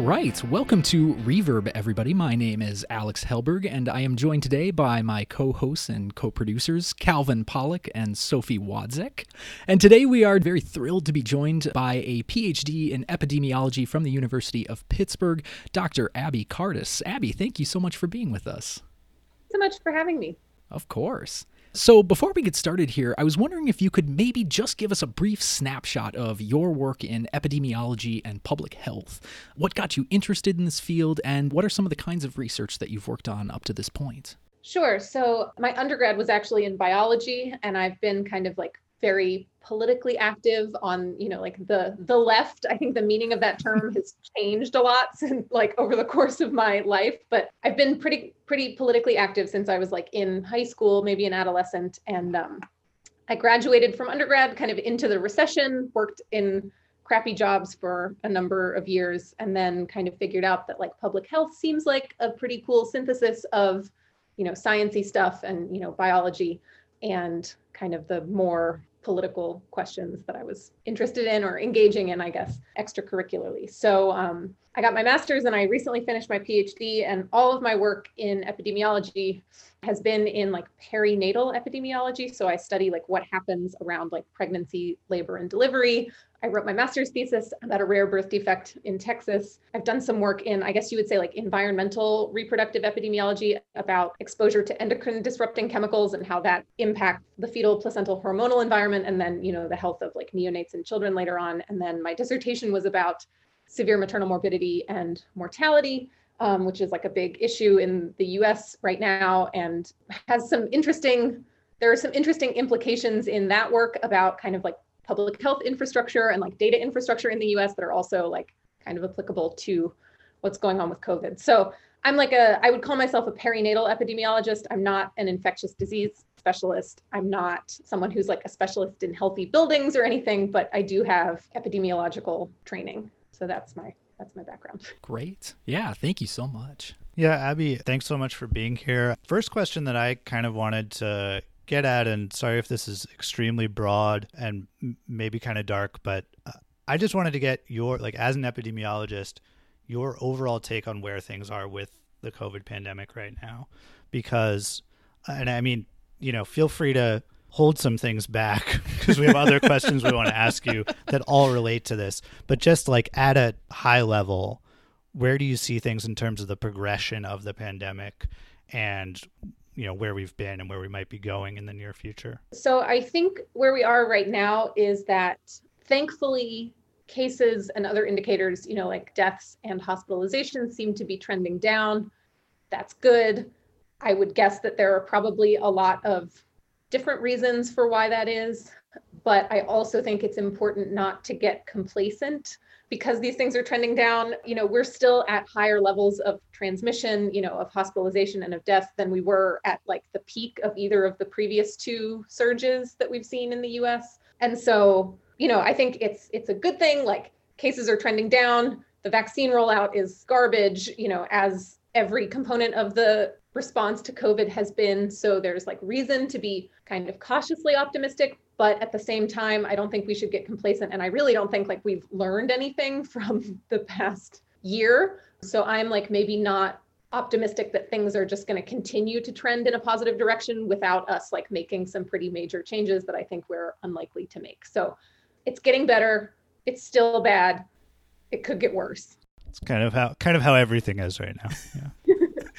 All right, welcome to Reverb, everybody. My name is Alex Helberg, and I am joined today by my co hosts and co producers, Calvin Pollock and Sophie Wadzek. And today we are very thrilled to be joined by a PhD in epidemiology from the University of Pittsburgh, Dr. Abby Cartus. Abby, thank you so much for being with us. so much for having me. Of course. So, before we get started here, I was wondering if you could maybe just give us a brief snapshot of your work in epidemiology and public health. What got you interested in this field, and what are some of the kinds of research that you've worked on up to this point? Sure. So, my undergrad was actually in biology, and I've been kind of like very politically active on you know like the the left. I think the meaning of that term has changed a lot since like over the course of my life but i've been pretty pretty politically active since i was like in high school maybe an adolescent and um, i graduated from undergrad kind of into the recession worked in crappy jobs for a number of years and then kind of figured out that like public health seems like a pretty cool synthesis of you know sciency stuff and you know biology and kind of the more political questions that I was interested in or engaging in, I guess, extracurricularly. So um, I got my master's and I recently finished my PhD, and all of my work in epidemiology has been in like perinatal epidemiology. So I study like what happens around like pregnancy, labor, and delivery. I wrote my master's thesis about a rare birth defect in Texas. I've done some work in, I guess you would say, like environmental reproductive epidemiology about exposure to endocrine disrupting chemicals and how that impacts the fetal placental hormonal environment, and then, you know, the health of like neonates and children later on. And then my dissertation was about severe maternal morbidity and mortality um, which is like a big issue in the US right now and has some interesting, there are some interesting implications in that work about kind of like public health infrastructure and like data infrastructure in the US that are also like kind of applicable to what's going on with COVID. So I'm like a, I would call myself a perinatal epidemiologist. I'm not an infectious disease specialist. I'm not someone who's like a specialist in healthy buildings or anything, but I do have epidemiological training. So that's my that's my background. Great. Yeah, thank you so much. Yeah, Abby, thanks so much for being here. First question that I kind of wanted to get at, and sorry if this is extremely broad and maybe kind of dark, but uh, I just wanted to get your, like, as an epidemiologist, your overall take on where things are with the COVID pandemic right now. Because, and I mean, you know, feel free to hold some things back because we have other questions we want to ask you that all relate to this. But just like at a high level, where do you see things in terms of the progression of the pandemic and you know where we've been and where we might be going in the near future? So I think where we are right now is that thankfully cases and other indicators, you know, like deaths and hospitalizations seem to be trending down. That's good. I would guess that there are probably a lot of different reasons for why that is. But I also think it's important not to get complacent because these things are trending down. You know, we're still at higher levels of transmission, you know, of hospitalization and of death than we were at like the peak of either of the previous two surges that we've seen in the US. And so, you know, I think it's it's a good thing like cases are trending down. The vaccine rollout is garbage, you know, as every component of the response to COVID has been. So there's like reason to be kind of cautiously optimistic, but at the same time, I don't think we should get complacent. And I really don't think like we've learned anything from the past year. So I'm like maybe not optimistic that things are just going to continue to trend in a positive direction without us like making some pretty major changes that I think we're unlikely to make. So it's getting better. It's still bad. It could get worse. It's kind of how kind of how everything is right now. Yeah.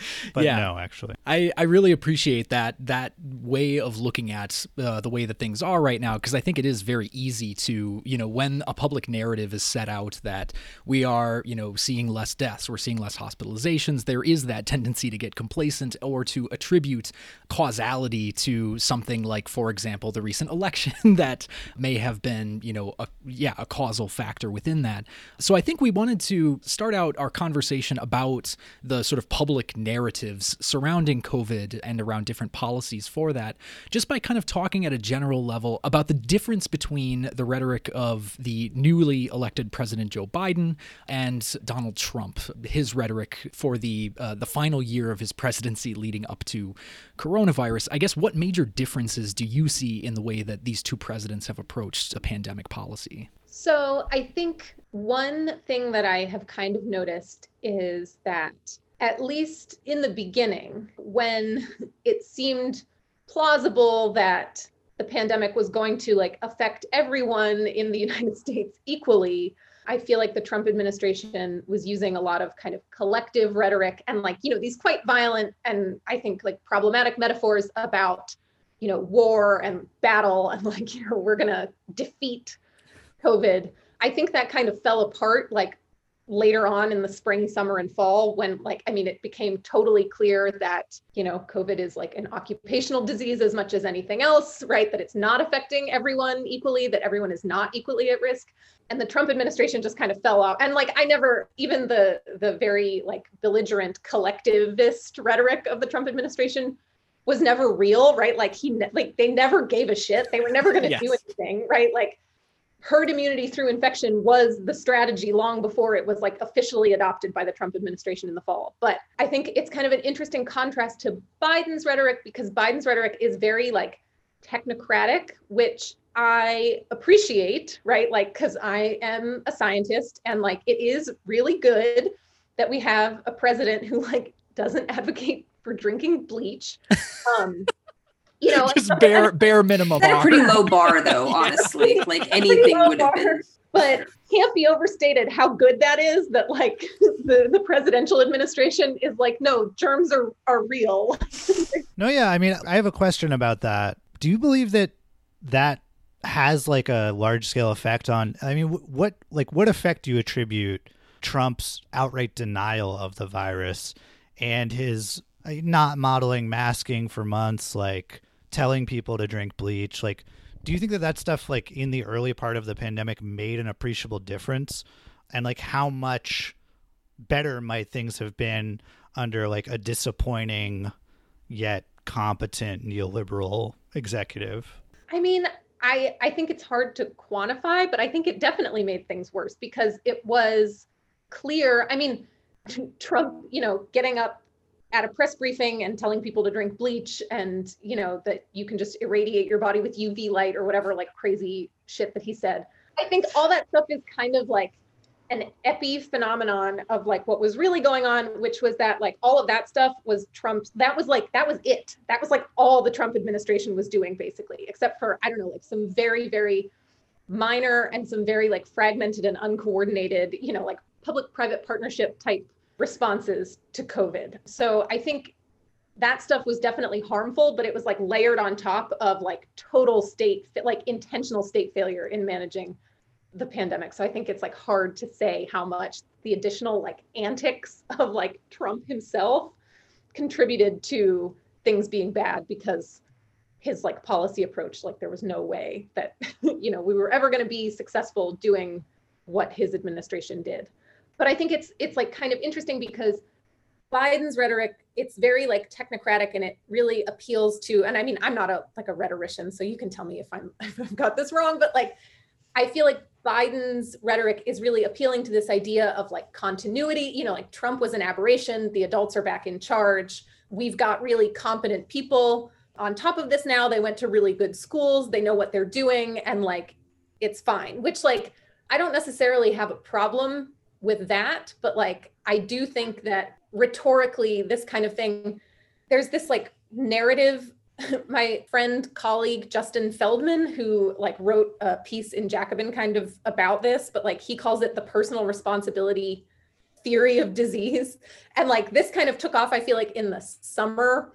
but yeah. no, actually, I, I really appreciate that that way of looking at uh, the way that things are right now because I think it is very easy to you know when a public narrative is set out that we are you know seeing less deaths, we're seeing less hospitalizations. There is that tendency to get complacent or to attribute causality to something like, for example, the recent election that may have been you know a, yeah a causal factor within that. So I think we wanted to start out our conversation about the sort of public narratives surrounding COVID and around different policies for that, just by kind of talking at a general level about the difference between the rhetoric of the newly elected President Joe Biden and Donald Trump, his rhetoric for the uh, the final year of his presidency leading up to coronavirus. I guess what major differences do you see in the way that these two presidents have approached a pandemic policy? So I think one thing that I have kind of noticed is that at least in the beginning, when it seemed plausible that the pandemic was going to like affect everyone in the United States equally, I feel like the Trump administration was using a lot of kind of collective rhetoric and like, you know, these quite violent and I think like problematic metaphors about, you know, war and battle and like, you know, we're going to defeat COVID. I think that kind of fell apart like later on in the spring, summer, and fall when, like, I mean, it became totally clear that, you know, COVID is like an occupational disease as much as anything else, right? That it's not affecting everyone equally, that everyone is not equally at risk. And the Trump administration just kind of fell off. And like, I never, even the the very like belligerent collectivist rhetoric of the Trump administration was never real, right? Like he, like they never gave a shit. They were never going to yes. do anything, right? Like herd immunity through infection was the strategy long before it was like officially adopted by the Trump administration in the fall. But I think it's kind of an interesting contrast to Biden's rhetoric because Biden's rhetoric is very like technocratic, which I appreciate, right? Like, because I am a scientist and like it is really good that we have a president who like doesn't advocate for drinking bleach. Um, you know, just bare bare minimum. That's a pretty low bar, though. Honestly, yeah. like anything would have been. But can't be overstated how good that is. That like the the presidential administration is like, no, germs are are real. no, yeah. I mean, I have a question about that. Do you believe that that has like a large scale effect on? I mean, what like what effect do you attribute Trump's outright denial of the virus and his uh, not modeling masking for months, like telling people to drink bleach like do you think that that stuff like in the early part of the pandemic made an appreciable difference? And like how much better might things have been under like a disappointing yet competent neoliberal executive? I mean i i think it's hard to quantify but i think it definitely made things worse because it was clear. I mean trump you know getting up at a press briefing and telling people to drink bleach and you know that you can just irradiate your body with uv light or whatever like crazy shit that he said. I think all that stuff is kind of like an epi phenomenon of like what was really going on which was that like all of that stuff was trump that was like that was it. That was like all the trump administration was doing basically except for i don't know like some very very minor and some very like fragmented and uncoordinated you know like public private partnership type responses to COVID. So I think that stuff was definitely harmful, but it was like layered on top of like total state, like intentional state failure in managing the pandemic. So I think it's like hard to say how much the additional like antics of like Trump himself contributed to things being bad because his like policy approach like there was no way that you know we were ever going to be successful doing what his administration did but I think it's it's like kind of interesting because Biden's rhetoric it's very like technocratic and it really appeals to and I mean I'm not a like a rhetorician so you can tell me if I'm if I've got this wrong but like I feel like Biden's rhetoric is really appealing to this idea of like continuity you know like Trump was an aberration the adults are back in charge we've got really competent people on top of this now they went to really good schools they know what they're doing and like it's fine which like I don't necessarily have a problem with that but like i do think that rhetorically this kind of thing there's this like narrative my friend colleague justin feldman who like wrote a piece in jacobin kind of about this but like he calls it the personal responsibility theory of disease and like this kind of took off i feel like in the summer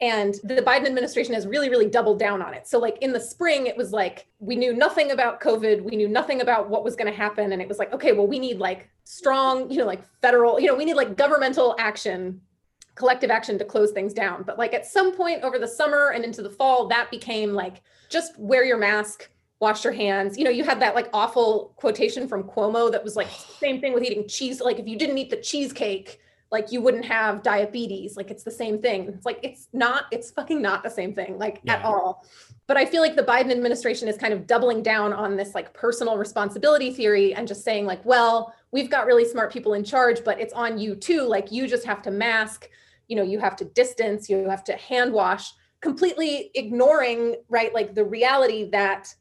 and the Biden administration has really, really doubled down on it. So, like in the spring, it was like we knew nothing about COVID. We knew nothing about what was going to happen. And it was like, okay, well, we need like strong, you know, like federal, you know, we need like governmental action, collective action to close things down. But like at some point over the summer and into the fall, that became like just wear your mask, wash your hands. You know, you had that like awful quotation from Cuomo that was like same thing with eating cheese. Like if you didn't eat the cheesecake, like you wouldn't have diabetes like it's the same thing it's like it's not it's fucking not the same thing like yeah. at all but i feel like the biden administration is kind of doubling down on this like personal responsibility theory and just saying like well we've got really smart people in charge but it's on you too like you just have to mask you know you have to distance you have to hand wash completely ignoring right like the reality that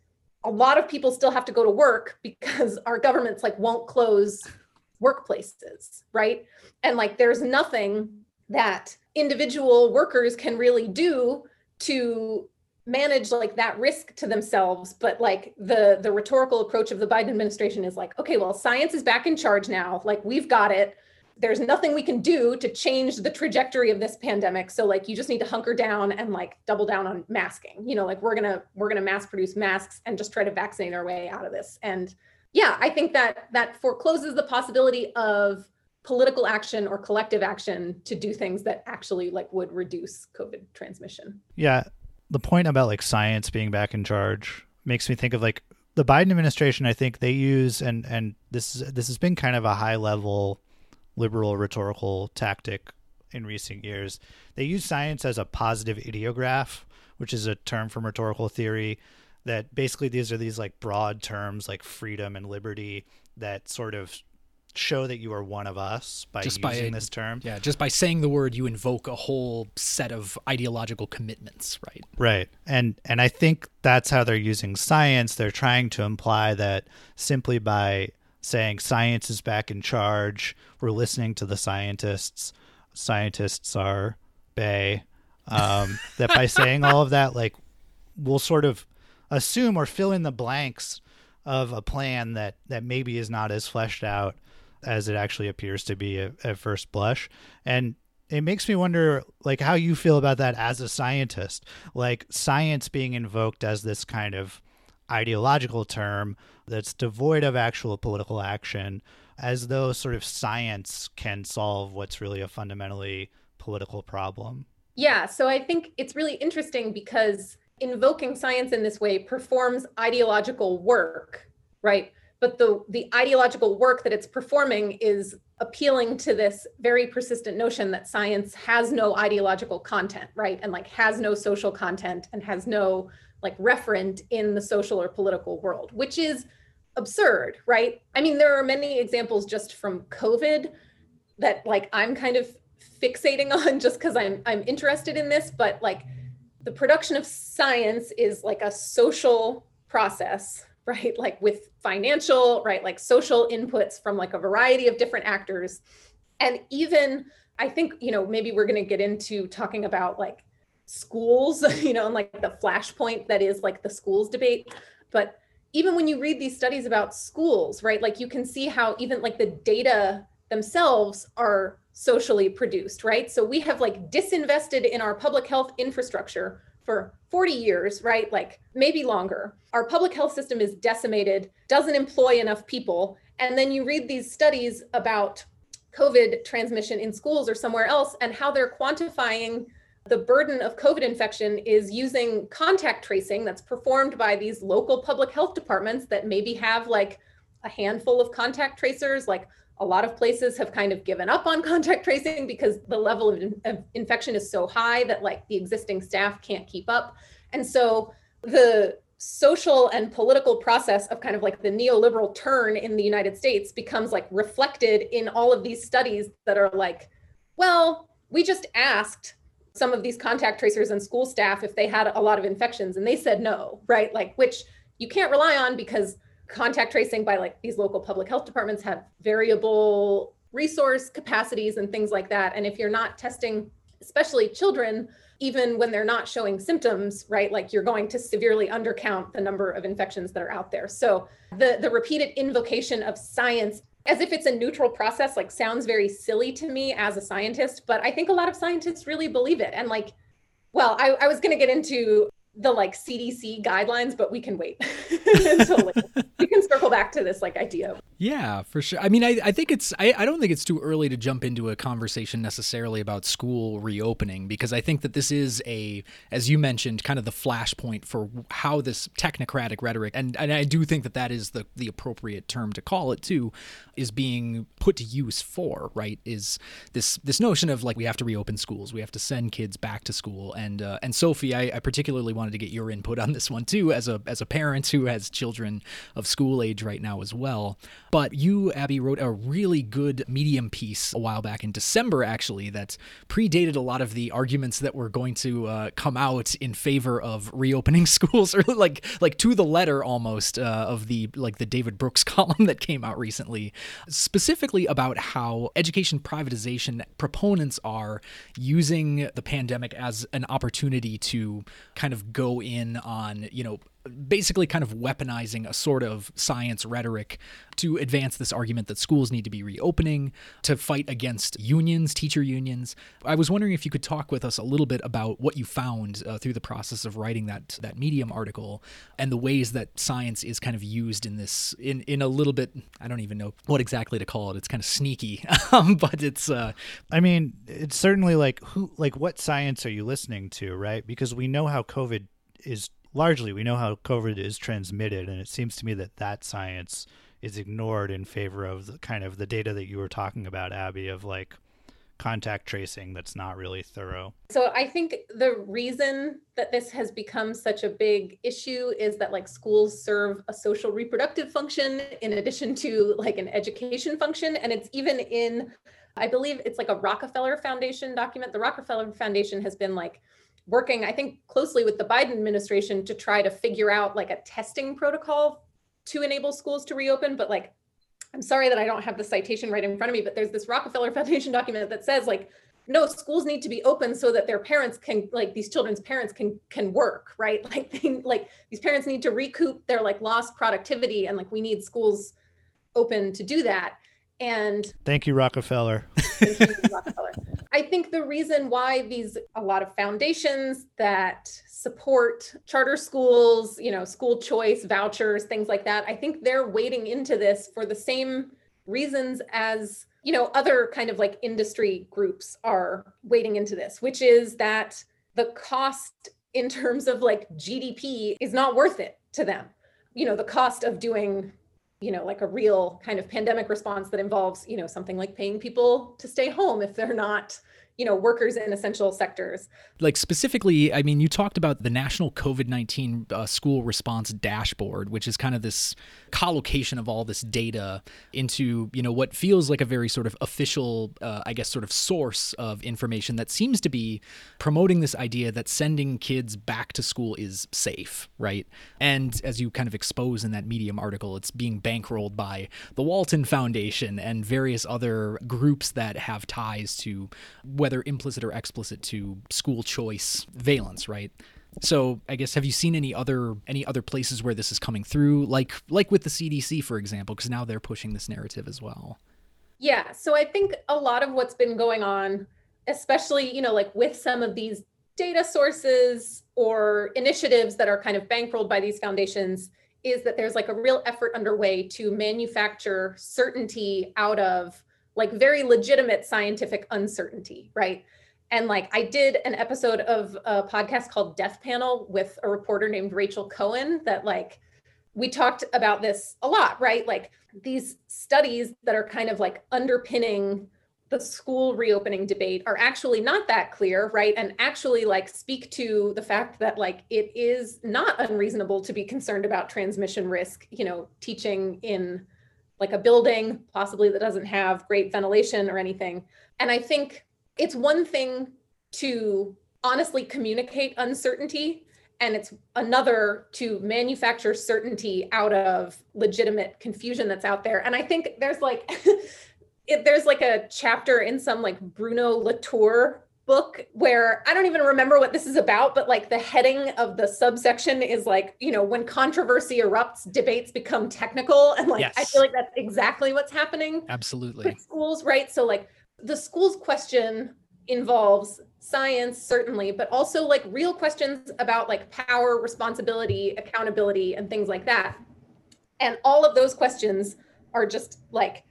a lot of people still have to go to work because our governments like won't close workplaces, right? And like there's nothing that individual workers can really do to manage like that risk to themselves but like the the rhetorical approach of the biden administration is like okay well science is back in charge now. Like we've got it. There's nothing we can do to change the trajectory of this pandemic. So like you just need to hunker down and like double down on masking. You know like we're gonna we're gonna mass produce masks and just try to vaccinate our way out of this. And yeah i think that that forecloses the possibility of political action or collective action to do things that actually like would reduce covid transmission. Yeah the point about like science being back in charge makes me think of like the Biden administration. I think they use and and this is this has been kind of a high level liberal rhetorical tactic in recent years. They use science as a positive ideograph, which is a term from rhetorical theory that basically these are these like broad terms like freedom and liberty that sort of show that you are one of us by just using by, this term. Yeah, just by saying the word, you invoke a whole set of ideological commitments, right? Right, and and I think that's how they're using science. They're trying to imply that simply by saying science is back in charge, we're listening to the scientists. Scientists are bay. Um, that by saying all of that, like we'll sort of assume or fill in the blanks of a plan that that maybe is not as fleshed out as it actually appears to be at, at first blush. And it makes me wonder like how you feel about that as a scientist like science being invoked as this kind of ideological term that's devoid of actual political action as though sort of science can solve what's really a fundamentally political problem yeah so i think it's really interesting because invoking science in this way performs ideological work right but the the ideological work that it's performing is appealing to this very persistent notion that science has no ideological content right? And like has no social content and has no like referent in the social or political world which is absurd right? I mean there are many examples just from covid that like i'm kind of fixating on just because i'm i'm interested in this but like the production of science is like a social process right? Like with financial, right? Like social inputs from like a variety of different actors. And even, I think, you know, maybe we're going to get into talking about like schools, you know, and like the flashpoint that is like the schools debate. But even when you read these studies about schools, right, like you can see how even like the data themselves are socially produced, right? So we have like disinvested in our public health infrastructure for 40 years, right? Like maybe longer. Our public health system is decimated, doesn't employ enough people. And then you read these studies about COVID transmission in schools or somewhere else and how they're quantifying the burden of COVID infection is using contact tracing that's performed by these local public health departments that maybe have like a handful of contact tracers, like a lot of places have kind of given up on contact tracing because the level of, in- of, infection is so high that like the existing staff can't keep up. And so the social and political process of kind of like the neoliberal turn in the united states becomes like reflected in all of these studies that are like well we just asked some of these contact tracers and school staff if they had a lot of infections and they said no right? Like which you can't rely on because contact tracing by like these local public health departments have variable resource capacities and things like that. And if you're not testing, especially children, even when they're not showing symptoms, right? Like you're going to severely undercount the number of infections that are out there. So the the repeated invocation of science as if it's a neutral process like sounds very silly to me as a scientist, but I think a lot of scientists really believe it. And like, well, I, I was going to get into the like CDC guidelines, but we can wait until we can circle back to this like idea. Yeah, for sure. I mean, I, I think it's I, I don't think it's too early to jump into a conversation necessarily about school reopening because I think that this is a, as you mentioned, kind of the flashpoint for how this technocratic rhetoric, and, and I do think that that is the the appropriate term to call it too, is being put to use for right is this this notion of like we have to reopen schools, we have to send kids back to school, and uh, and Sophie, I, I particularly wanted to get your input on this one too, as a as a parent who has children of school age right now as well. But you, Abby, wrote a really good Medium piece a while back in December, actually, that predated a lot of the arguments that were going to uh, come out in favor of reopening schools, or like like to the letter almost uh, of the like the David Brooks column that came out recently, specifically about how education privatization proponents are using the pandemic as an opportunity to kind of go in on you know basically kind of weaponizing a sort of science rhetoric to advance this argument that schools need to be reopening to fight against unions, teacher unions. I was wondering if you could talk with us a little bit about what you found uh, through the process of writing that that Medium article and the ways that science is kind of used in this in in a little bit. I don't even know what exactly to call it. It's kind of sneaky, um, but it's. Uh, I mean, it's certainly like who like what science are you listening to, right? Because we know how COVID is largely we know how COVID is transmitted, and it seems to me that that science is ignored in favor of the kind of the data that you were talking about, Abby, of like contact tracing that's not really thorough. So I think the reason that this has become such a big issue is that like schools serve a social reproductive function in addition to like an education function and it's even in I believe it's like a Rockefeller Foundation document. The Rockefeller Foundation has been like working, I think, closely with the Biden administration to try to figure out like a testing protocol to enable schools to reopen. But like, I'm sorry that I don't have the citation right in front of me, but there's this Rockefeller Foundation document that says like, no, schools need to be open so that their parents can, like these children's parents can can work, right? Like they, like these parents need to recoup their like lost productivity, and like we need schools open to do that. And thank you, Rockefeller. thank you, Rockefeller. I think the reason why these a lot of foundations that support charter schools, you know, school choice, vouchers, things like that, I think they're wading into this for the same reasons as, you know, other kind of like industry groups are wading into this, which is that the cost in terms of like GDP is not worth it to them. You know, the cost of doing you know like a real kind of pandemic response that involves you know something like paying people to stay home if they're not you know workers in essential sectors. Like specifically i mean you talked about the national covid-19 uh, school response dashboard which is kind of this collocation of all this data into you know what feels like a very sort of official uh, i guess sort of source of information that seems to be promoting this idea that sending kids back to school is safe right? And as you kind of expose in that medium article it's being bankrolled by the walton foundation and various other groups that have ties to whether implicit or explicit to school choice valence, right? So I guess have you seen any other any other places where this is coming through, like like with the CDC, for example, because now they're pushing this narrative as well. Yeah, so I think a lot of what's been going on, especially you know like with some of these data sources or initiatives that are kind of bankrolled by these foundations, is that there's like a real effort underway to manufacture certainty out of like very legitimate scientific uncertainty, right? And like I did an episode of a podcast called Death Panel with a reporter named Rachel Cohen that like we talked about this a lot, right? Like these studies that are kind of like underpinning the school reopening debate are actually not that clear, right? And actually like speak to the fact that like it is not unreasonable to be concerned about transmission risk, you know, teaching in like a building, possibly that doesn't have great ventilation or anything. And I think it's one thing to honestly communicate uncertainty, and it's another to manufacture certainty out of legitimate confusion that's out there. And I think there's like, it, there's like a chapter in some like Bruno Latour book where I don't even remember what this is about, but like the heading of the subsection is like, you know, when controversy erupts, debates become technical. And like, yes. I feel like that's exactly what's happening. Absolutely. schools, right? So, like, the schools question involves science, certainly, but also like real questions about like power, responsibility, accountability, and things like that. And all of those questions are just like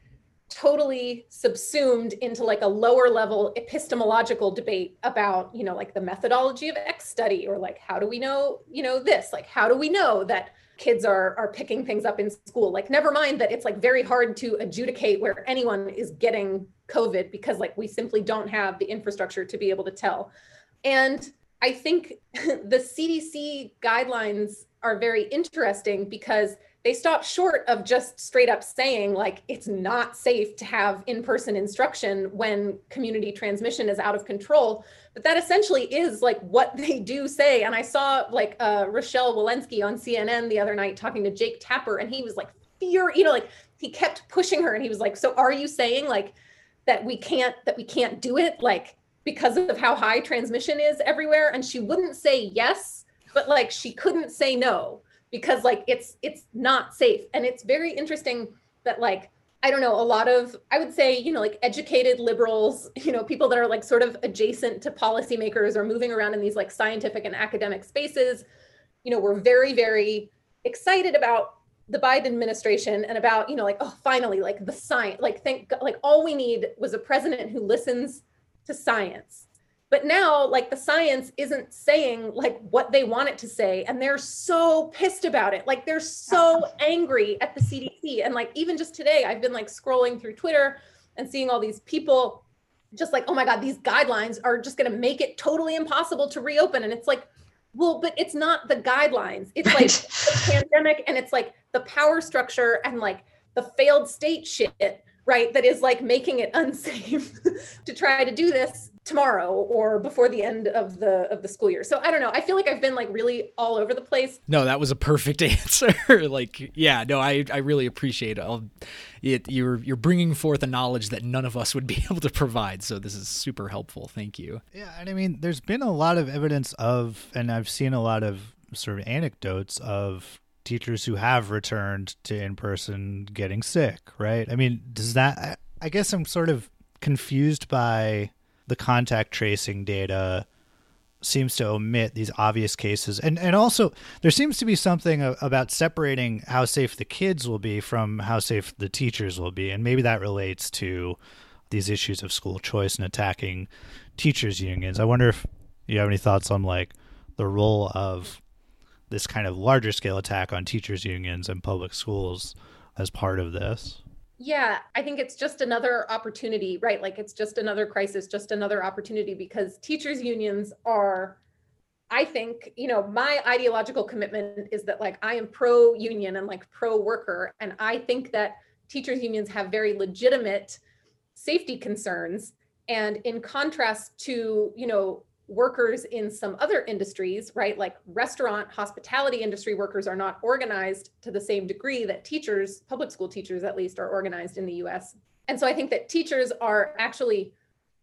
totally subsumed into like a lower level epistemological debate about you know like the methodology of x study or like how do we know you know this? Like how do we know that kids are are picking things up in school? Like never mind that it's like very hard to adjudicate where anyone is getting covid because like we simply don't have the infrastructure to be able to tell. And I think the CDC guidelines are very interesting because they stop short of just straight up saying like it's not safe to have in-person instruction when community transmission is out of control. But that essentially is like what they do say. And i saw like uh, rochelle walensky on cnn the other night talking to jake tapper and he was like fear you know like he kept pushing her and he was like so are you saying like that we can't that we can't do it like because of how high transmission is everywhere? And she wouldn't say yes but like she couldn't say no because like it's it's not safe. And it's very interesting that like i don't know a lot of i would say you know like educated liberals you know people that are like sort of adjacent to policymakers or moving around in these like scientific and academic spaces you know we're very very excited about the biden administration and about you know like oh finally like the science like think like all we need was a president who listens to science but now like the science isn't saying like what they want it to say and they're so pissed about it. Like they're so angry at the cdc and like even just today i've been like scrolling through twitter and seeing all these people just like oh my god these guidelines are just going to make it totally impossible to reopen. And it's like well but it's not the guidelines. It's like the pandemic and it's like the power structure and like the failed state shit right that is like making it unsafe to try to do this tomorrow or before the end of the of the school year. So I don't know. I feel like I've been like really all over the place. No, that was a perfect answer. like yeah, no, I I really appreciate it. it. You're you're bringing forth a knowledge that none of us would be able to provide. So this is super helpful. Thank you. Yeah, and I mean, there's been a lot of evidence of, and I've seen a lot of sort of anecdotes of teachers who have returned to in person getting sick. Right? I mean, does that? I, I guess I'm sort of confused by the contact tracing data seems to omit these obvious cases. And and also there seems to be something about separating how safe the kids will be from how safe the teachers will be. And maybe that relates to these issues of school choice and attacking teachers unions. I wonder if you have any thoughts on like the role of this kind of larger scale attack on teachers unions and public schools as part of this yeah, I think it's just another opportunity, right? Like it's just another crisis, just another opportunity because teachers' unions are, I think, you know, my ideological commitment is that like I am pro union and like pro worker. And I think that teachers' unions have very legitimate safety concerns. And in contrast to, you know, workers in some other industries, right? Like restaurant, hospitality industry workers are not organized to the same degree that teachers, public school teachers at least, are organized in the US. And so I think that teachers are actually,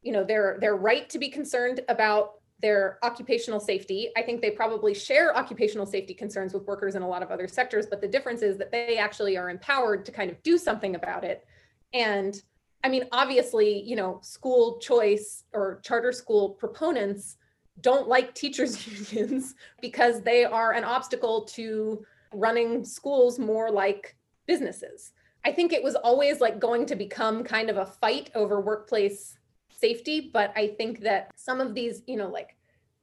you know, they're they're right to be concerned about their occupational safety. I think they probably share occupational safety concerns with workers in a lot of other sectors, but the difference is that they actually are empowered to kind of do something about it. And I mean, obviously, you know, school choice or charter school proponents don't like teachers unions because they are an obstacle to running schools more like businesses. I think it was always like going to become kind of a fight over workplace safety, but I think that some of these, you know, like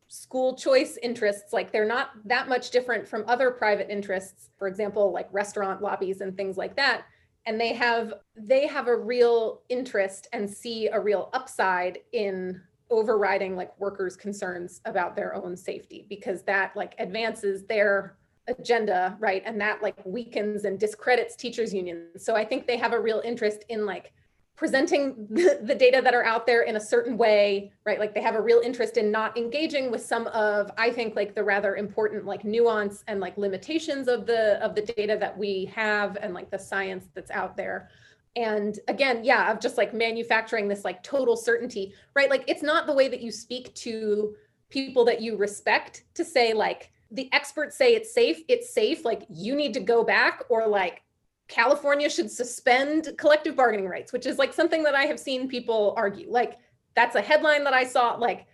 school choice interests, like they're not that much different from other private interests, for example, like restaurant lobbies and things like that and they have they have a real interest and see a real upside in overriding like workers concerns about their own safety because that like advances their agenda right? And that like weakens and discredits teachers unions. So i think they have a real interest in like presenting the, data that are out there in a certain way right? Like they have a real interest in not engaging with some of i think like the rather important like nuance and like limitations of the of the data that we have and like the science that's out there. And again yeah of just like manufacturing this like total certainty right? Like it's not the way that you speak to people that you respect to say like the experts say it's safe it's safe like you need to go back or like California should suspend collective bargaining rights, which is like something that I have seen people argue. Like that's a headline that I saw. Like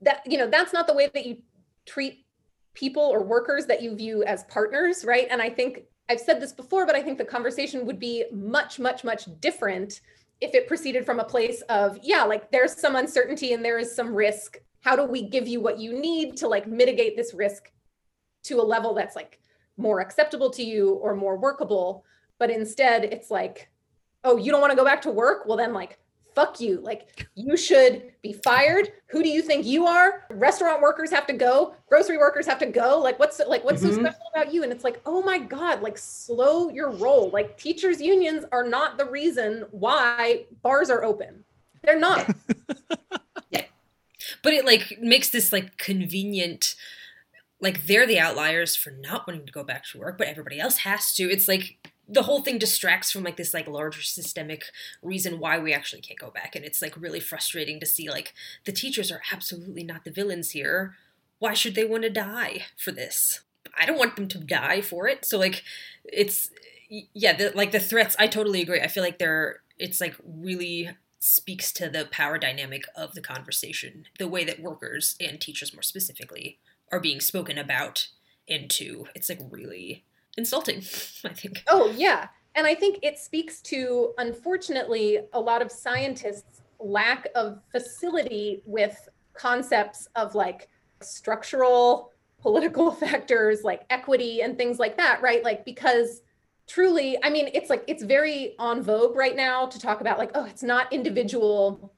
that, you know, that's not the way that you treat people or workers that you view as partners, right? And I think I've said this before, but I think the conversation would be much, much, much different if it proceeded from a place of, yeah, like there's some uncertainty and there is some risk. How do we give you what you need to like mitigate this risk to a level that's like more acceptable to you or more workable? But instead it's like oh you don't want to go back to work well then like fuck you. Like, you should be fired. Who do you think you are? Restaurant workers have to go. Grocery workers have to go. Like, what's like, what's mm-hmm. so special about you? And it's like, oh my God, like, slow your roll. Like, teachers' unions are not the reason why bars are open. They're not. yeah. But it like makes this like convenient like they're the outliers for not wanting to go back to work, but everybody else has to. It's like the whole thing distracts from like this like larger systemic reason why we actually can't go back and it's like really frustrating to see like the teachers are absolutely not the villains here. Why should they want to die for this? I don't want them to die for it. So like it's yeah the, like the threats i totally agree. I feel like they're it's like really speaks to the power dynamic of the conversation the way that workers and teachers more specifically are being spoken about into it's like really insulting, I think. Oh, yeah. And I think it speaks to, unfortunately, a lot of scientists' lack of facility with concepts of like structural political factors like equity and things like that, right? Like, because truly, I mean, it's like, it's very on vogue right now to talk about like, oh, it's not individual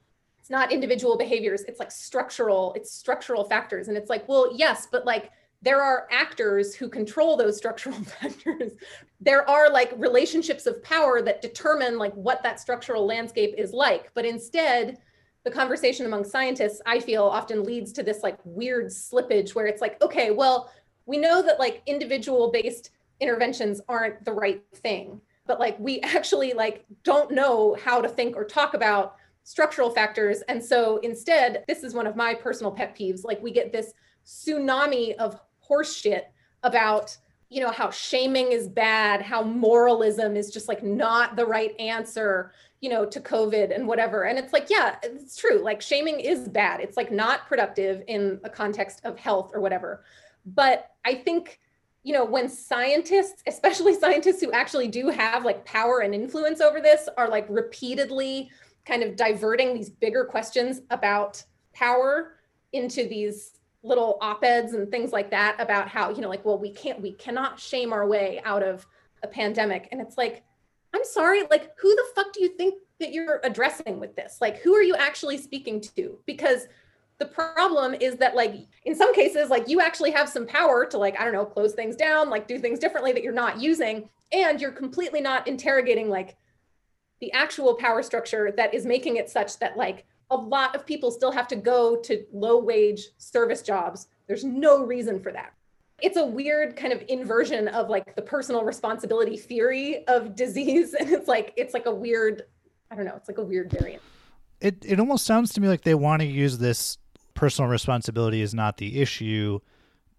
it's not individual behaviors it's like structural it's structural factors and it's like well yes but like there are actors who control those structural factors. There are like relationships of power that determine like what that structural landscape is like. But instead the conversation among scientists i feel often leads to this like weird slippage where it's like okay well we know that like individual based interventions aren't the right thing. But like we actually like don't know how to think or talk about structural factors. And so instead this is one of my personal pet peeves like we get this tsunami of horseshit about you know how shaming is bad how moralism is just like not the right answer you know to covid and whatever. And it's like yeah it's true. Like shaming is bad. It's like not productive in a context of health or whatever. But i think you know when scientists especially scientists who actually do have like power and influence over this are like repeatedly kind of diverting these bigger questions about power into these little op-eds and things like that about how you know like well we can't we cannot shame our way out of a pandemic. And it's like i'm sorry like who the fuck do you think that you're addressing with this? Like who are you actually speaking to? Because the problem is that like in some cases like you actually have some power to like i don't know close things down like do things differently that you're not using. And you're completely not interrogating like the actual power structure that is making it such that like a lot of people still have to go to low wage service jobs. There's no reason for that. It's a weird kind of inversion of like the personal responsibility theory of disease. And it's like, it's like a weird, I don't know, it's like a weird variant. It, it almost sounds to me like they want to use this personal responsibility is not the issue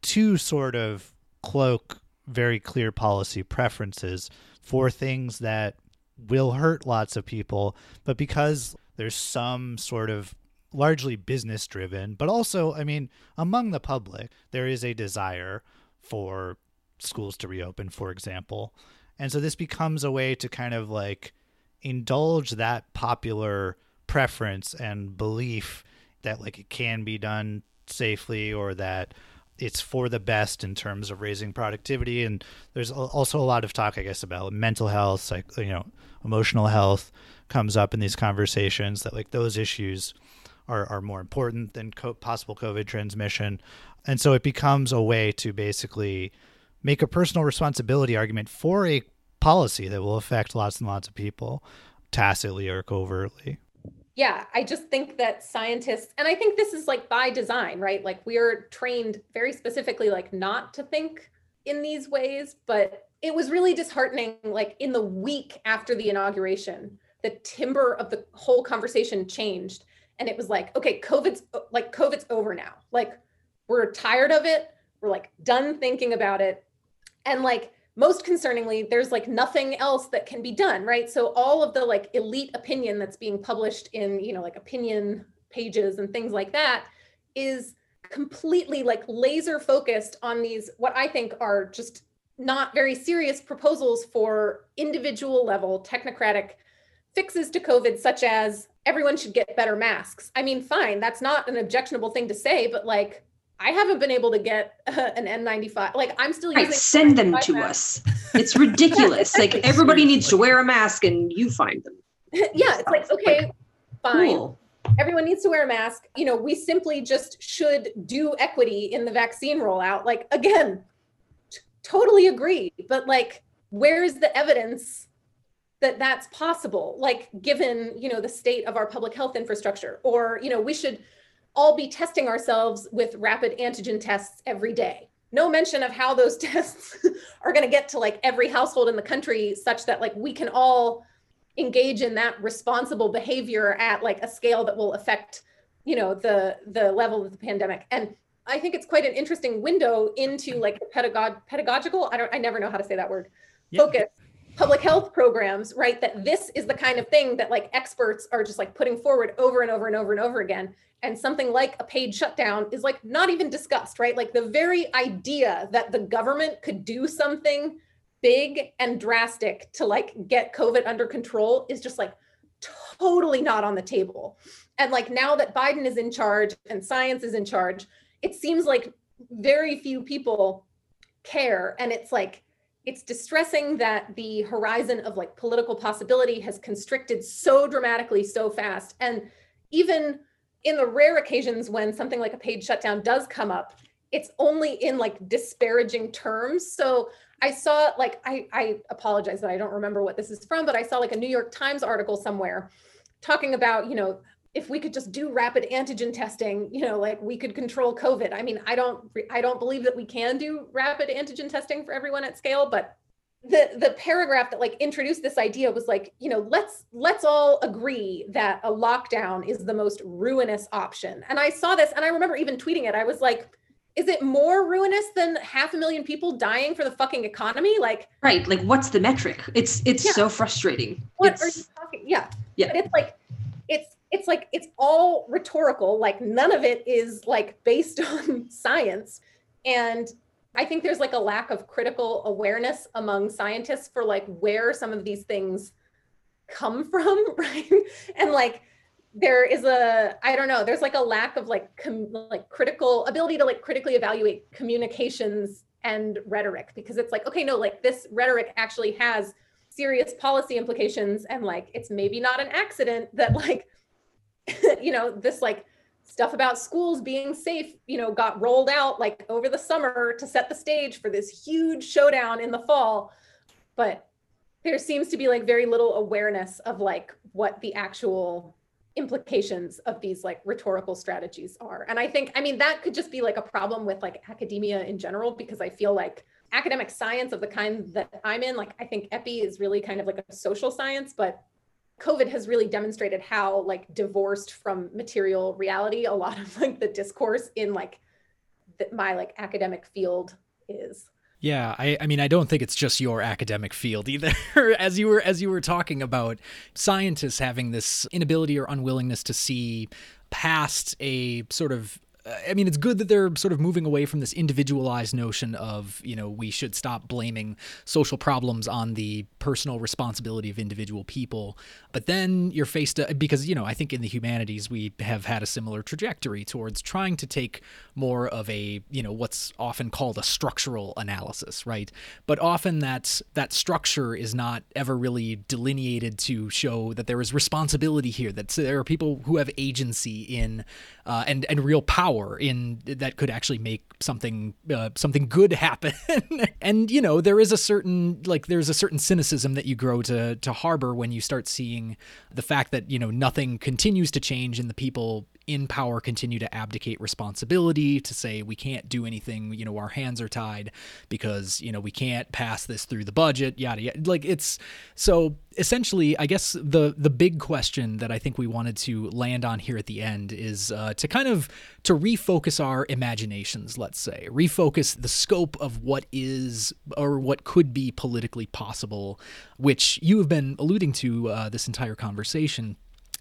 to sort of cloak very clear policy preferences for things that will hurt lots of people. But because there's some sort of largely business driven, but also, I mean, among the public, there is a desire for schools to reopen, for example. And so this becomes a way to kind of like indulge that popular preference and belief that like it can be done safely or that it's for the best in terms of raising productivity and there's also a lot of talk i guess about mental health like you know emotional health comes up in these conversations that like those issues are, are more important than co- possible COVID transmission. And so it becomes a way to basically make a personal responsibility argument for a policy that will affect lots and lots of people tacitly or covertly. Yeah, I just think that scientists, and I think this is like by design, right? Like we are trained very specifically, like not to think in these ways, but it was really disheartening, like in the week after the inauguration, the timber of the whole conversation changed and it was like okay covid's uh, like covid's over now like we're tired of it we're like done thinking about it and like most concerningly there's like nothing else that can be done right so all of the like elite opinion that's being published in you know like opinion pages and things like that is completely like laser focused on these what i think are just not very serious proposals for individual level technocratic fixes to COVID, such as everyone should get better masks. I mean, fine, that's not an objectionable thing to say, but like, I haven't been able to get uh, an N95. Like, I'm still using. Right, send them to us. It's ridiculous. like, everybody needs to wear a mask, and you find them. yeah, it's like okay, fine. Cool. Everyone needs to wear a mask. You know, we simply just should do equity in the vaccine rollout. Like, again, t- totally agree. But like, where's the evidence that that's possible? Like, given, you know, the state of our public health infrastructure, or, you know, we should all be testing ourselves with rapid antigen tests every day. No mention of how those tests are going to get to like every household in the country such that like we can all engage in that responsible behavior at like a scale that will affect you know the the level of the pandemic and i think it's quite an interesting window into like the pedagog- pedagogical i don't i never know how to say that word Yeah. focus public health programs right that this is the kind of thing that like experts are just like putting forward over and over and over and over again and something like a paid shutdown is like not even discussed right? Like the very idea that the government could do something big and drastic to like get covid under control is just like totally not on the table. And like now that biden is in charge and science is in charge it seems like very few people care. And it's like it's distressing that the horizon of like political possibility has constricted so dramatically so fast. And even in the rare occasions when something like a paid shutdown does come up it's only in like disparaging terms. So i saw like i i apologize that i don't remember what this is from but i saw like a new york times article somewhere talking about you know if we could just do rapid antigen testing you know like we could control covid. I mean i don't i don't believe that we can do rapid antigen testing for everyone at scale but the the paragraph that like introduced this idea was like you know let's let's all agree that a lockdown is the most ruinous option and i saw this and i remember even tweeting it i was like is it more ruinous than half a million people dying for the fucking economy like Right. Like what's the metric? It's it's Yeah. so frustrating. what it's, are you talking yeah Yeah. but it's like it's it's like it's all rhetorical like none of it is like based on science and i think there's like a lack of critical awareness among scientists for like where some of these things come from right? And like there is a i don't know there's like a lack of like com- like critical ability to like critically evaluate communications and rhetoric because it's like okay no like this rhetoric actually has serious policy implications and like it's maybe not an accident that like you know this like stuff about schools being safe you know got rolled out like over the summer to set the stage for this huge showdown in the fall. But there seems to be like very little awareness of like what the actual implications of these like rhetorical strategies are. And i think i mean that could just be like a problem with like academia in general because i feel like academic science of the kind that i'm in like i think epi is really kind of like a social science but covid has really demonstrated how like divorced from material reality a lot of like the discourse in like my like academic field is Yeah, I, I mean, I don't think it's just your academic field either. as you were as you were talking about scientists having this inability or unwillingness to see past a sort of I mean, it's good that they're sort of moving away from this individualized notion of, you know, we should stop blaming social problems on the personal responsibility of individual people. But then you're faced, to, because, you know, I think in the humanities, we have had a similar trajectory towards trying to take more of a, you know, what's often called a structural analysis, right? But often that, that structure is not ever really delineated to show that there is responsibility here, that there are people who have agency in, uh, and, and real power in that could actually make something uh, something good happen. And you know there is a certain like there's a certain cynicism that you grow to to harbor when you start seeing the fact that you know nothing continues to change and the people in power continue to abdicate responsibility to say we can't do anything you know our hands are tied because you know we can't pass this through the budget yada yada. Like it's so essentially i guess the the big question that i think we wanted to land on here at the end is uh, to kind of to refocus our imaginations let's say refocus the scope of what is or what could be politically possible which you have been alluding to uh, this entire conversation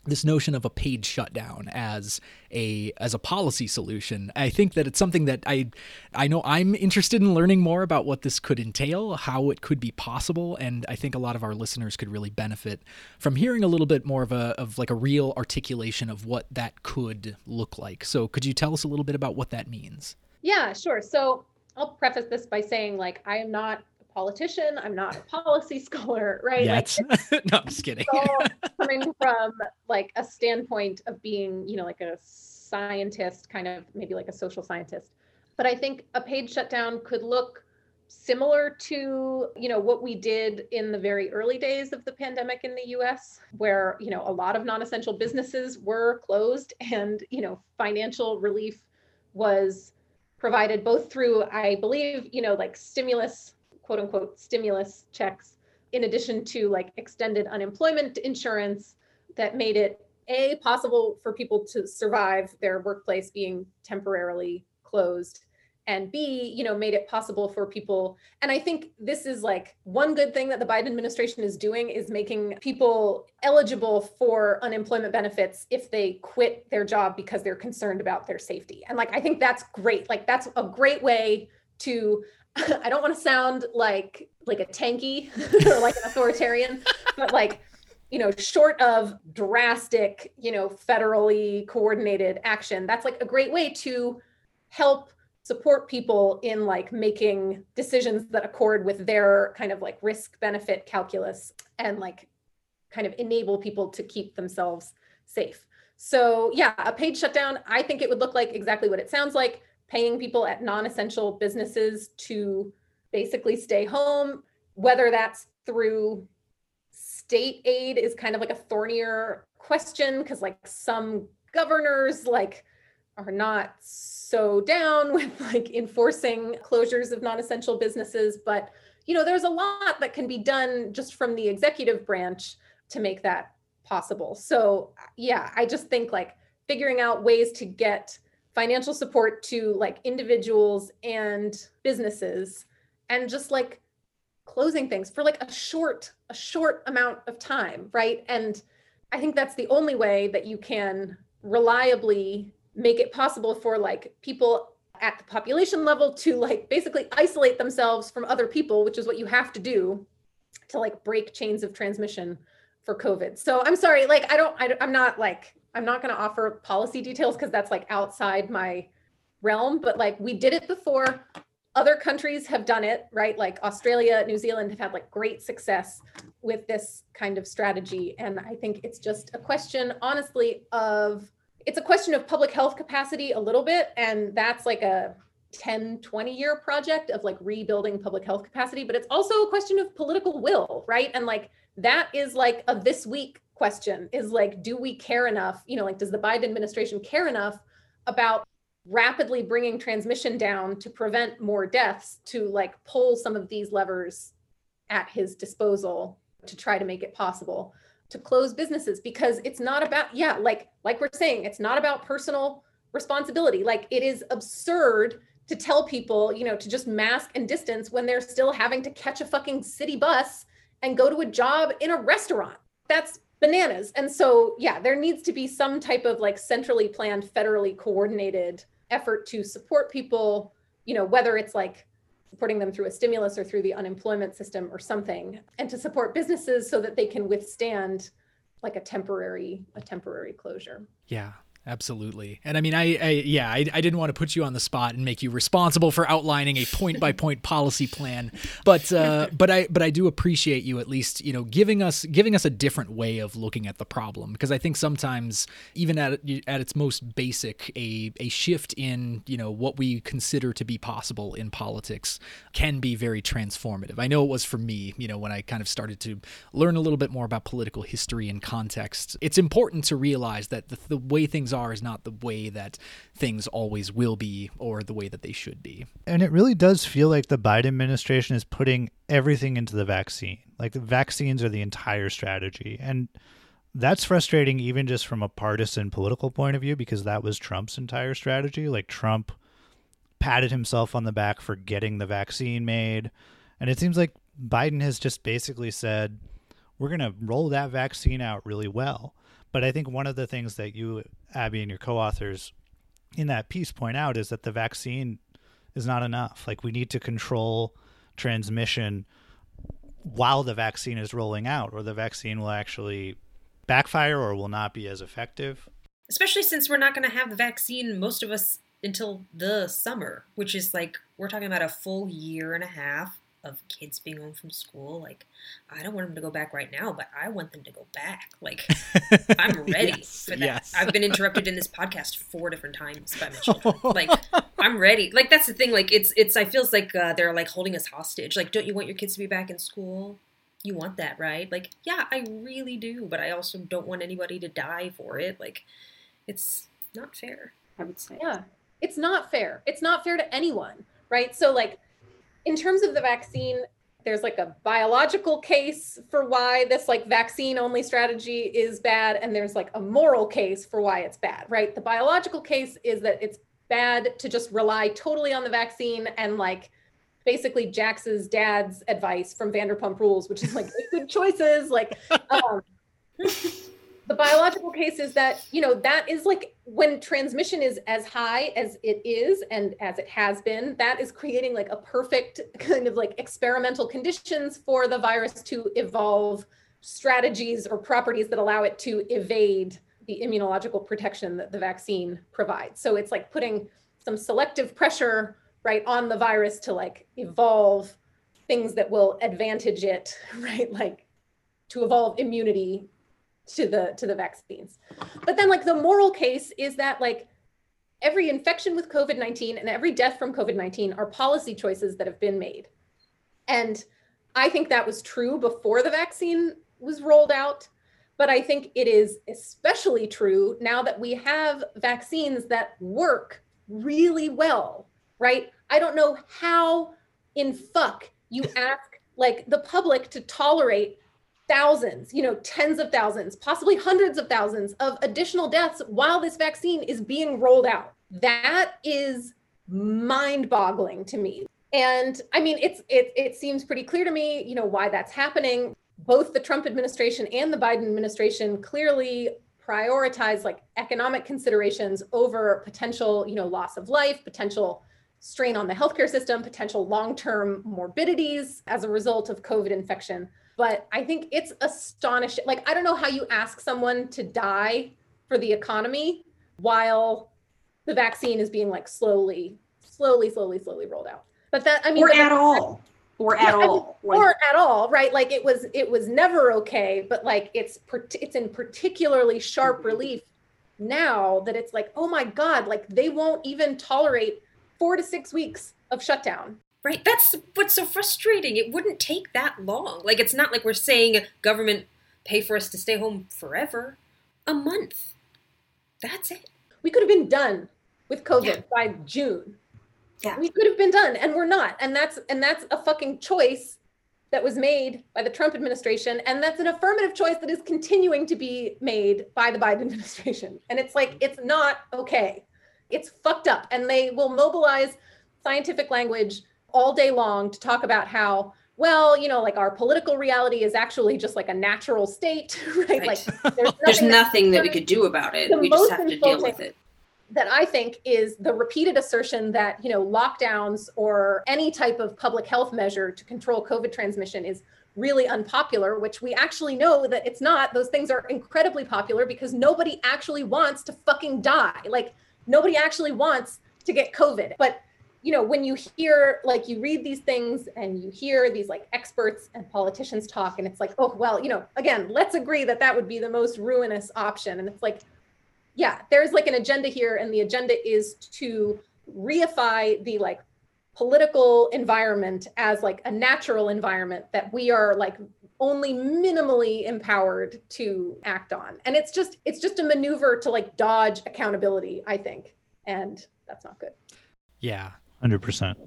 this notion of a paid shutdown as a as a policy solution. I think that it's something that I I know I'm interested in learning more about what this could entail, how it could be possible, and I think a lot of our listeners could really benefit from hearing a little bit more of a of like a real articulation of what that could look like. So could you tell us a little bit about what that means? Yeah, sure. So I'll preface this by saying, like, I am not a politician. I'm not a policy scholar, right? Yet. Like, no, I'm just kidding. coming from like a standpoint of being, you know, like a scientist, kind of maybe like a social scientist. But I think a paid shutdown could look similar to you know what we did in the very early days of the pandemic in the US where you know a lot of non-essential businesses were closed and you know financial relief was provided both through I believe you know like stimulus quote unquote stimulus checks in addition to like extended unemployment insurance that made it a possible for people to survive their workplace being temporarily closed and b you know made it possible for people. And i think this is like one good thing that the biden administration is doing is making people eligible for unemployment benefits if they quit their job because they're concerned about their safety. And like i think that's great. Like that's a great way to i don't want to sound like like a tankie or like an authoritarian but like you know short of drastic you know federally coordinated action that's like a great way to help support people in like making decisions that accord with their kind of like risk benefit calculus and like kind of enable people to keep themselves safe. So, yeah, a paid shutdown, I think it would look like exactly what it sounds like paying people at non essential businesses to basically stay home, whether that's through state aid is kind of like a thornier question because like some governors like are not so down with like enforcing closures of non-essential businesses but you know there's a lot that can be done just from the executive branch to make that possible. So yeah i just think like figuring out ways to get financial support to like individuals and businesses and just like closing things for like a short a short amount of time right? And i think that's the only way that you can reliably make it possible for like people at the population level to like basically isolate themselves from other people which is what you have to do to like break chains of transmission for covid. So i'm sorry like i don't I, i'm not like i'm not going to offer policy details because that's like outside my realm but like we did it before. Other countries have done it right? Like australia new zealand have had like great success with this kind of strategy and i think it's just a question honestly of it's a question of public health capacity a little bit and that's like a 10 20 year project of like rebuilding public health capacity but it's also a question of political will right? And like that is like a this week question is like do we care enough you know like does the biden administration care enough about rapidly bringing transmission down to prevent more deaths to like pull some of these levers at his disposal to try to make it possible to close businesses because it's not about yeah like like we're saying it's not about personal responsibility. Like it is absurd to tell people you know to just mask and distance when they're still having to catch a fucking city bus and go to a job in a restaurant. That's bananas. And so yeah there needs to be some type of like centrally planned federally coordinated effort to support people you know whether it's like supporting them through a stimulus or through the unemployment system or something and to support businesses so that they can withstand like a temporary a temporary closure. Yeah absolutely. And i mean i, I yeah I, I, didn't want to put you on the spot and make you responsible for outlining a point by point policy plan. But uh, but i but i do appreciate you at least you know giving us giving us a different way of looking at the problem. Because i think sometimes even at at its most basic a a shift in you know what we consider to be possible in politics can be very transformative. I know it was for me you know when i kind of started to learn a little bit more about political history and context. It's important to realize that the, the way things are is not the way that things always will be or the way that they should be. And it really does feel like the Biden administration is putting everything into the vaccine. Like the vaccines are the entire strategy. And that's frustrating even just from a partisan political point of view because that was Trump's entire strategy. Like Trump patted himself on the back for getting the vaccine made. And it seems like Biden has just basically said, we're going to roll that vaccine out really well. But I think one of the things that you, Abby, and your co authors in that piece point out is that the vaccine is not enough. Like, we need to control transmission while the vaccine is rolling out, or the vaccine will actually backfire or will not be as effective. Especially since we're not going to have the vaccine, most of us, until the summer, which is like, we're talking about a full year and a half of kids being home from school. Like, I don't want them to go back right now, but I want them to go back. Like, I'm ready Yes, for that. yes. I've been interrupted in this podcast four different times by my children. like, I'm ready. Like, that's the thing. Like, it's it's. I feels like uh, they're like holding us hostage. Like, don't you want your kids to be back in school? You want that, right? Like, yeah, I really do, but I also don't want anybody to die for it. Like, it's not fair. I would say. Yeah. It's not fair. It's not fair to anyone, right? So, like, in terms of the vaccine, there's like a biological case for why this like vaccine only strategy is bad, and there's like a moral case for why it's bad, right? The biological case is that it's bad to just rely totally on the vaccine and like basically Jax's dad's advice from Vanderpump Rules, which is like good choices, like um, the biological case is that you know that is like when transmission is as high as it is and as it has been that is creating like a perfect kind of like experimental conditions for the virus to evolve strategies or properties that allow it to evade the immunological protection that the vaccine provides. So it's like putting some selective pressure right on the virus to like evolve things that will advantage it right like to evolve immunity to the to the vaccines. But then like the moral case is that like every infection with covid-19 and every death from covid-19 are policy choices that have been made. And i think that was true before the vaccine was rolled out but i think it is especially true now that we have vaccines that work really well right? I don't know how in fuck you ask like the public to tolerate thousands, you know, tens of thousands, possibly hundreds of thousands of additional deaths while this vaccine is being rolled out. That is mind-boggling to me. And I mean, it's it it seems pretty clear to me, you know, why that's happening. Both the Trump administration and the Biden administration clearly prioritize like economic considerations over potential, you know, loss of life, potential strain on the healthcare system, potential long-term morbidities as a result of COVID infection but I think it's astonishing. Like, I don't know how you ask someone to die for the economy while the vaccine is being like slowly, slowly, slowly, slowly rolled out. But that, I mean, or at all. Or Yeah, at I mean, all. Like, or at all, right? Like it was, it was never okay, but like it's, it's in particularly sharp mm-hmm. relief now that it's like, oh my God, like they won't even tolerate four to six weeks of shutdown. Right. That's what's so frustrating. It wouldn't take that long. Like it's not like we're saying government pay for us to stay home forever. A month. That's it. We could have been done with COVID Yeah. by June. Yeah. We could have been done and we're not. And that's and that's a fucking choice that was made by the Trump administration and that's an affirmative choice that is continuing to be made by the Biden administration. And it's like it's not okay. It's fucked up and they will mobilize scientific language all day long to talk about how well, you know, like our political reality is actually just like a natural state, right? Right. Like there's There's nothing that- nothing that we could do about it. The We just have to deal with it. that I think is the repeated assertion that, you know, lockdowns or any type of public health measure to control COVID transmission is really unpopular, which we actually know that it's not. Those things are incredibly popular because nobody actually wants to fucking die. Like nobody actually wants to get COVID. But you know, when you hear like you read these things and you hear these like experts and politicians talk and it's like, "Oh, well, you know, again, let's agree that that would be the most ruinous option." And it's like, yeah, there's like an agenda here, and the agenda is to reify the like political environment as like a natural environment that we are like only minimally empowered to act on. And it's just it's just a maneuver to like dodge accountability, I think. And that's not good. Yeah, Hundred percent.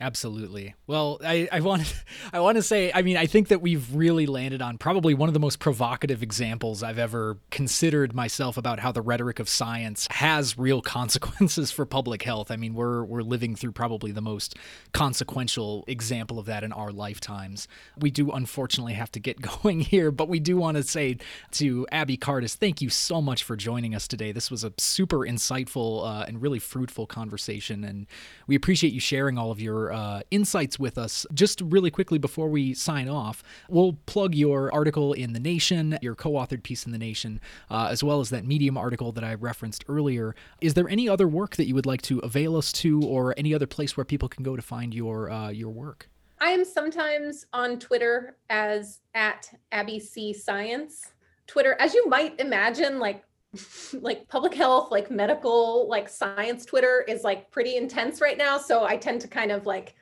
Absolutely. Well, I, I want I want to say, I mean, I think that we've really landed on probably one of the most provocative examples I've ever considered myself about how the rhetoric of science has real consequences for public health. I mean, we're we're living through probably the most consequential example of that in our lifetimes. We do unfortunately have to get going here, but we do want to say to Abby Cartus, thank you so much for joining us today. This was a super insightful uh, and really fruitful conversation, and we appreciate you sharing all of your uh, insights with us. Just really quickly before we sign off, we'll plug your article in The Nation, your co authored piece in The Nation, uh, as well as that Medium article that I referenced earlier. Is there any other work that you would like to avail us to, or any other place where people can go to find your, uh, your work? I am sometimes on Twitter as at Abby C Science. Twitter, as you might imagine, like like public health, like medical, like science Twitter is like pretty intense right now. So I tend to kind of like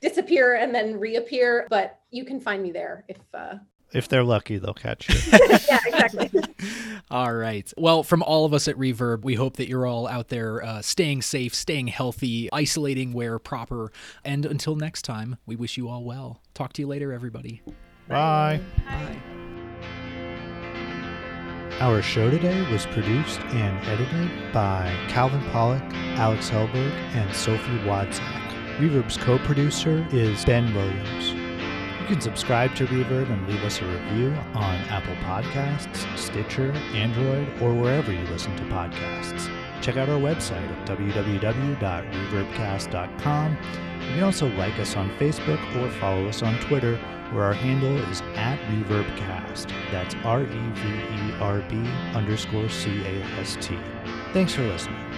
disappear and then reappear. But you can find me there if uh if they're lucky, they'll catch you. yeah, exactly. all right. Well, from all of us at Reverb, we hope that you're all out there uh, staying safe, staying healthy, isolating where proper. And until next time, we wish you all well. Talk to you later, everybody. Bye. Bye. Our show today was produced and edited by Calvin Pollock, Alex Helberg, and Sophie Wadzak. Reverb's co producer is Ben Williams. You can subscribe to Reverb and leave us a review on Apple Podcasts, Stitcher, Android, or wherever you listen to podcasts. Check out our website at www.reverbcast.com. You can also like us on Facebook or follow us on Twitter, where our handle is at ReverbCast. That's R E V E R B underscore C A S T. Thanks for listening.